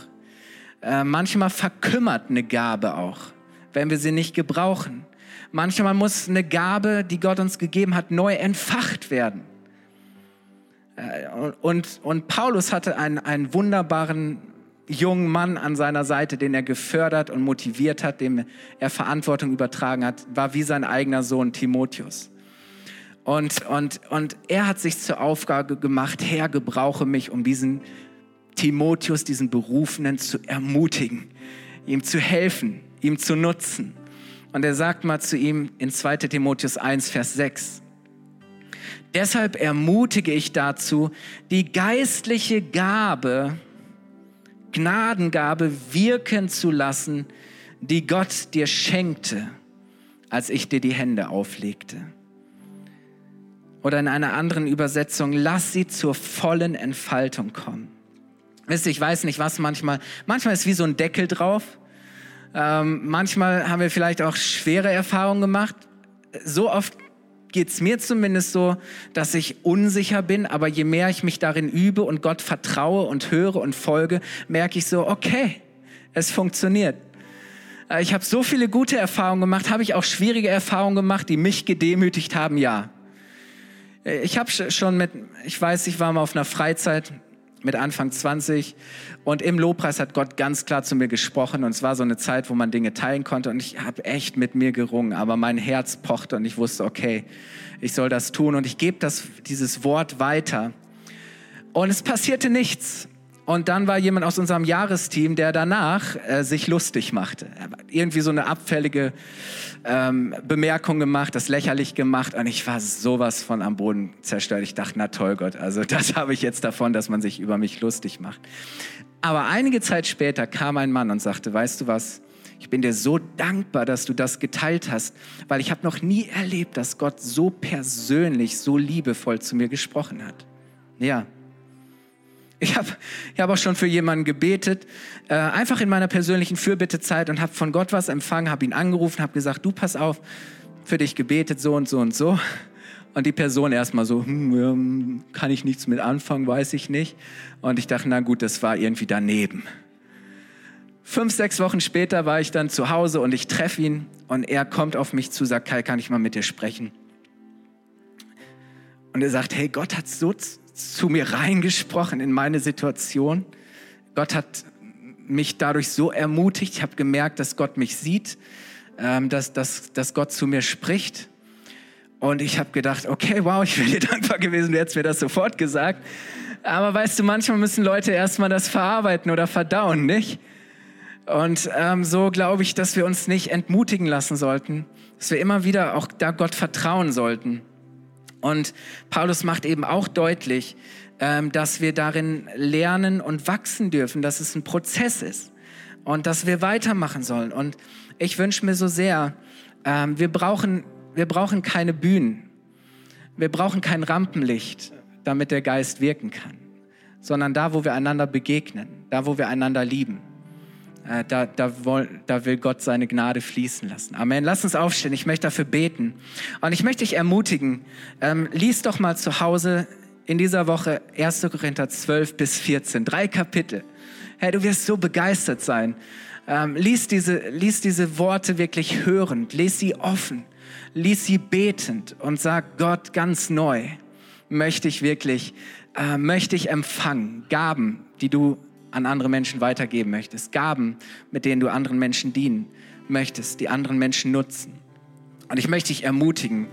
Äh, manchmal verkümmert eine Gabe auch, wenn wir sie nicht gebrauchen. Manchmal muss eine Gabe, die Gott uns gegeben hat, neu entfacht werden. Äh, und, und Paulus hatte einen, einen wunderbaren jungen Mann an seiner Seite, den er gefördert und motiviert hat, dem er Verantwortung übertragen hat, war wie sein eigener Sohn Timotheus. Und, und, und er hat sich zur Aufgabe gemacht, Herr, gebrauche mich, um diesen Timotheus, diesen Berufenen zu ermutigen, ihm zu helfen, ihm zu nutzen. Und er sagt mal zu ihm in 2 Timotheus 1, Vers 6, Deshalb ermutige ich dazu, die geistliche Gabe, Gnadengabe wirken zu lassen, die Gott dir schenkte, als ich dir die Hände auflegte. Oder in einer anderen Übersetzung, lass sie zur vollen Entfaltung kommen. Wisst ihr, ich weiß nicht, was manchmal, manchmal ist wie so ein Deckel drauf. Ähm, manchmal haben wir vielleicht auch schwere Erfahrungen gemacht. So oft geht es mir zumindest so, dass ich unsicher bin, aber je mehr ich mich darin übe und Gott vertraue und höre und folge, merke ich so, okay, es funktioniert. Äh, ich habe so viele gute Erfahrungen gemacht, habe ich auch schwierige Erfahrungen gemacht, die mich gedemütigt haben, ja. Äh, ich habe schon mit, ich weiß, ich war mal auf einer Freizeit mit Anfang 20 und im Lobpreis hat Gott ganz klar zu mir gesprochen und es war so eine Zeit, wo man Dinge teilen konnte und ich habe echt mit mir gerungen, aber mein Herz pochte und ich wusste, okay, ich soll das tun und ich gebe das dieses Wort weiter. Und es passierte nichts. Und dann war jemand aus unserem Jahresteam, der danach äh, sich lustig machte. Irgendwie so eine abfällige ähm, Bemerkung gemacht, das lächerlich gemacht. Und ich war sowas von am Boden zerstört. Ich dachte, na toll Gott, also [laughs] das habe ich jetzt davon, dass man sich über mich lustig macht. Aber einige Zeit später kam ein Mann und sagte, weißt du was, ich bin dir so dankbar, dass du das geteilt hast, weil ich habe noch nie erlebt, dass Gott so persönlich, so liebevoll zu mir gesprochen hat. Ja, ich habe ich hab auch schon für jemanden gebetet, äh, einfach in meiner persönlichen Fürbittezeit und habe von Gott was empfangen, habe ihn angerufen, habe gesagt, du pass auf, für dich gebetet, so und so und so. Und die Person erstmal so, hm, kann ich nichts mit anfangen, weiß ich nicht. Und ich dachte, na gut, das war irgendwie daneben. Fünf, sechs Wochen später war ich dann zu Hause und ich treffe ihn und er kommt auf mich zu, sagt, Kai, kann ich mal mit dir sprechen? Und er sagt, hey, Gott hat so zu mir reingesprochen in meine Situation. Gott hat mich dadurch so ermutigt. Ich habe gemerkt, dass Gott mich sieht, ähm, dass, dass, dass Gott zu mir spricht. Und ich habe gedacht, okay, wow, ich wäre dir [laughs] dankbar gewesen, du hättest mir das sofort gesagt. Aber weißt du, manchmal müssen Leute erstmal das verarbeiten oder verdauen, nicht? Und ähm, so glaube ich, dass wir uns nicht entmutigen lassen sollten, dass wir immer wieder auch da Gott vertrauen sollten. Und Paulus macht eben auch deutlich, ähm, dass wir darin lernen und wachsen dürfen, dass es ein Prozess ist und dass wir weitermachen sollen. Und ich wünsche mir so sehr, ähm, wir, brauchen, wir brauchen keine Bühnen, wir brauchen kein Rampenlicht, damit der Geist wirken kann, sondern da, wo wir einander begegnen, da, wo wir einander lieben. Äh, da, da, da, will Gott seine Gnade fließen lassen. Amen. Lass uns aufstehen. Ich möchte dafür beten. Und ich möchte dich ermutigen, ähm, lies doch mal zu Hause in dieser Woche 1. Korinther 12 bis 14. Drei Kapitel. Hey, du wirst so begeistert sein. Ähm, lies, diese, lies diese Worte wirklich hörend. Lies sie offen. Lies sie betend und sag Gott ganz neu. Möchte ich wirklich, äh, möchte ich empfangen. Gaben, die du an andere Menschen weitergeben möchtest, Gaben, mit denen du anderen Menschen dienen möchtest, die anderen Menschen nutzen. Und ich möchte dich ermutigen,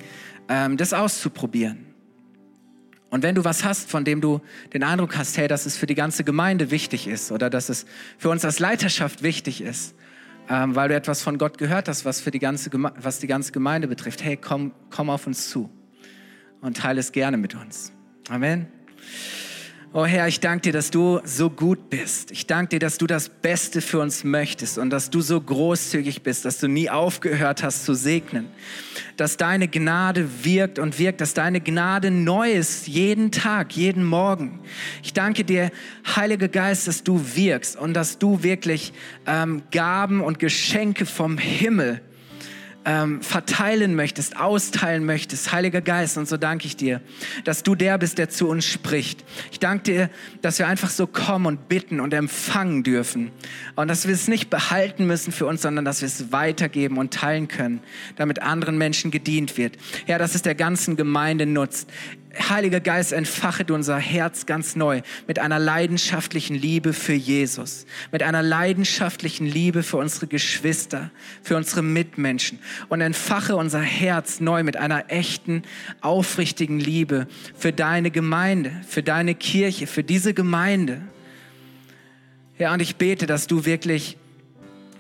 ähm, das auszuprobieren. Und wenn du was hast, von dem du den Eindruck hast, hey, dass es für die ganze Gemeinde wichtig ist oder dass es für uns als Leiterschaft wichtig ist, ähm, weil du etwas von Gott gehört hast, was, für die ganze was die ganze Gemeinde betrifft, hey, komm, komm auf uns zu und teile es gerne mit uns. Amen. Oh Herr, ich danke dir, dass du so gut bist. Ich danke dir, dass du das Beste für uns möchtest und dass du so großzügig bist, dass du nie aufgehört hast zu segnen. Dass deine Gnade wirkt und wirkt, dass deine Gnade neu ist, jeden Tag, jeden Morgen. Ich danke dir, Heiliger Geist, dass du wirkst und dass du wirklich ähm, Gaben und Geschenke vom Himmel ähm, verteilen möchtest, austeilen möchtest, Heiliger Geist. Und so danke ich dir, dass du der bist, der zu uns spricht. Ich danke dir, dass wir einfach so kommen und bitten und empfangen dürfen. Und dass wir es nicht behalten müssen für uns, sondern dass wir es weitergeben und teilen können, damit anderen Menschen gedient wird. Ja, dass es der ganzen Gemeinde nutzt. Heiliger Geist, entfache du unser Herz ganz neu mit einer leidenschaftlichen Liebe für Jesus, mit einer leidenschaftlichen Liebe für unsere Geschwister, für unsere Mitmenschen und entfache unser Herz neu mit einer echten, aufrichtigen Liebe für deine Gemeinde, für deine Kirche, für diese Gemeinde. Ja, und ich bete, dass du wirklich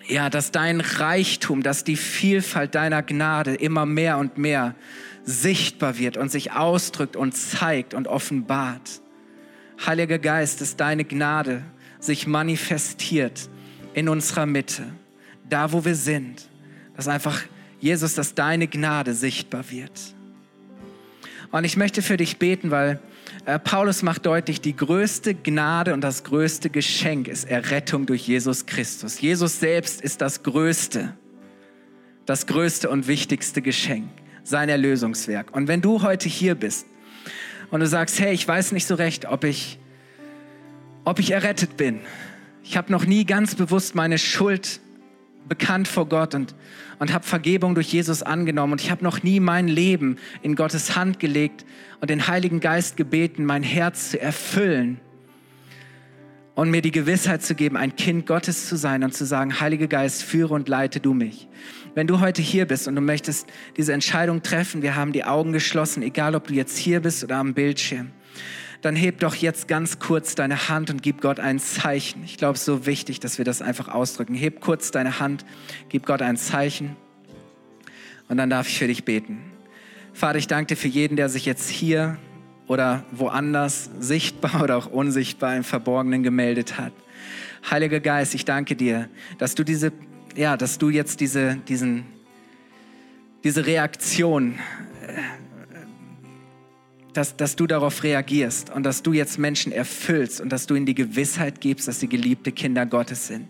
ja, dass dein Reichtum, dass die Vielfalt deiner Gnade immer mehr und mehr sichtbar wird und sich ausdrückt und zeigt und offenbart. Heiliger Geist, dass deine Gnade sich manifestiert in unserer Mitte, da wo wir sind, dass einfach, Jesus, dass deine Gnade sichtbar wird. Und ich möchte für dich beten, weil äh, Paulus macht deutlich, die größte Gnade und das größte Geschenk ist Errettung durch Jesus Christus. Jesus selbst ist das größte, das größte und wichtigste Geschenk, sein Erlösungswerk. Und wenn du heute hier bist und du sagst, hey, ich weiß nicht so recht, ob ich, ob ich errettet bin. Ich habe noch nie ganz bewusst meine Schuld bekannt vor Gott und, und habe Vergebung durch Jesus angenommen. Und ich habe noch nie mein Leben in Gottes Hand gelegt und den Heiligen Geist gebeten, mein Herz zu erfüllen und mir die Gewissheit zu geben, ein Kind Gottes zu sein und zu sagen, Heiliger Geist, führe und leite du mich. Wenn du heute hier bist und du möchtest diese Entscheidung treffen, wir haben die Augen geschlossen, egal ob du jetzt hier bist oder am Bildschirm dann heb doch jetzt ganz kurz deine Hand und gib Gott ein Zeichen. Ich glaube, es ist so wichtig, dass wir das einfach ausdrücken. Heb kurz deine Hand, gib Gott ein Zeichen und dann darf ich für dich beten. Vater, ich danke dir für jeden, der sich jetzt hier oder woanders sichtbar oder auch unsichtbar im Verborgenen gemeldet hat. Heiliger Geist, ich danke dir, dass du diese, ja, dass du jetzt diese, diesen, diese Reaktion dass, dass du darauf reagierst und dass du jetzt Menschen erfüllst und dass du ihnen die Gewissheit gibst, dass sie geliebte Kinder Gottes sind.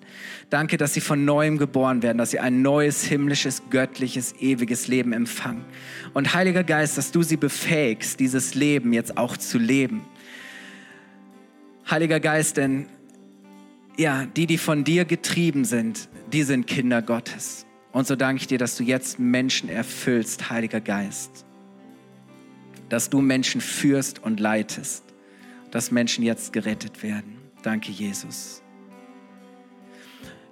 Danke, dass sie von neuem geboren werden, dass sie ein neues, himmlisches, göttliches, ewiges Leben empfangen. Und Heiliger Geist, dass du sie befähigst, dieses Leben jetzt auch zu leben. Heiliger Geist, denn ja, die, die von dir getrieben sind, die sind Kinder Gottes. Und so danke ich dir, dass du jetzt Menschen erfüllst, Heiliger Geist dass du Menschen führst und leitest, dass Menschen jetzt gerettet werden. Danke, Jesus.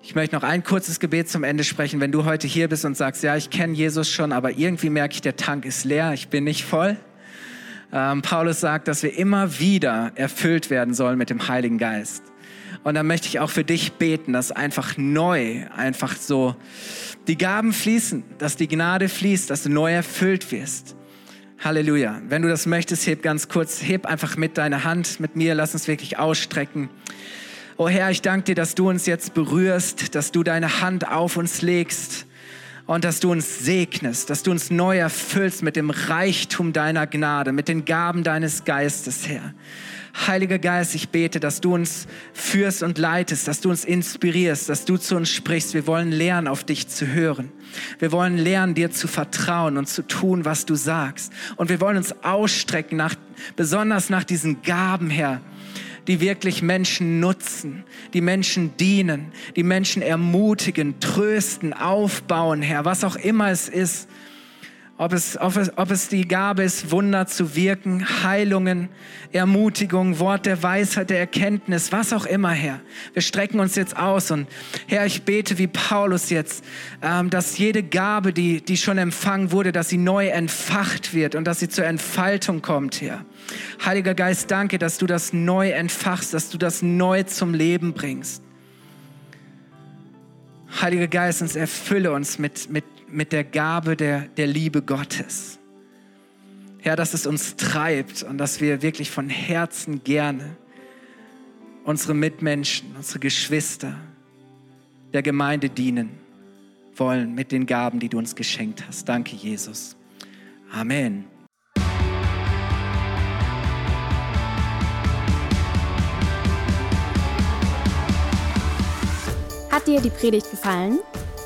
Ich möchte noch ein kurzes Gebet zum Ende sprechen. Wenn du heute hier bist und sagst, ja, ich kenne Jesus schon, aber irgendwie merke ich, der Tank ist leer, ich bin nicht voll. Ähm, Paulus sagt, dass wir immer wieder erfüllt werden sollen mit dem Heiligen Geist. Und dann möchte ich auch für dich beten, dass einfach neu, einfach so die Gaben fließen, dass die Gnade fließt, dass du neu erfüllt wirst. Halleluja. Wenn du das möchtest, heb ganz kurz, heb einfach mit deiner Hand mit mir, lass uns wirklich ausstrecken. Oh Herr, ich danke dir, dass du uns jetzt berührst, dass du deine Hand auf uns legst und dass du uns segnest, dass du uns neu erfüllst mit dem Reichtum deiner Gnade, mit den Gaben deines Geistes, Herr. Heiliger Geist, ich bete, dass du uns führst und leitest, dass du uns inspirierst, dass du zu uns sprichst. Wir wollen lernen, auf dich zu hören. Wir wollen lernen, dir zu vertrauen und zu tun, was du sagst. Und wir wollen uns ausstrecken nach, besonders nach diesen Gaben, Herr, die wirklich Menschen nutzen, die Menschen dienen, die Menschen ermutigen, trösten, aufbauen, Herr, was auch immer es ist ob es, ob, es, ob es die Gabe ist, Wunder zu wirken, Heilungen, Ermutigung, Wort der Weisheit, der Erkenntnis, was auch immer, Herr. Wir strecken uns jetzt aus und Herr, ich bete wie Paulus jetzt, ähm, dass jede Gabe, die, die schon empfangen wurde, dass sie neu entfacht wird und dass sie zur Entfaltung kommt, Herr. Heiliger Geist, danke, dass du das neu entfachst, dass du das neu zum Leben bringst. Heiliger Geist, uns erfülle uns mit, mit mit der Gabe der, der Liebe Gottes. Herr, dass es uns treibt und dass wir wirklich von Herzen gerne unsere Mitmenschen, unsere Geschwister der Gemeinde dienen wollen mit den Gaben, die du uns geschenkt hast. Danke, Jesus. Amen. Hat dir die Predigt gefallen?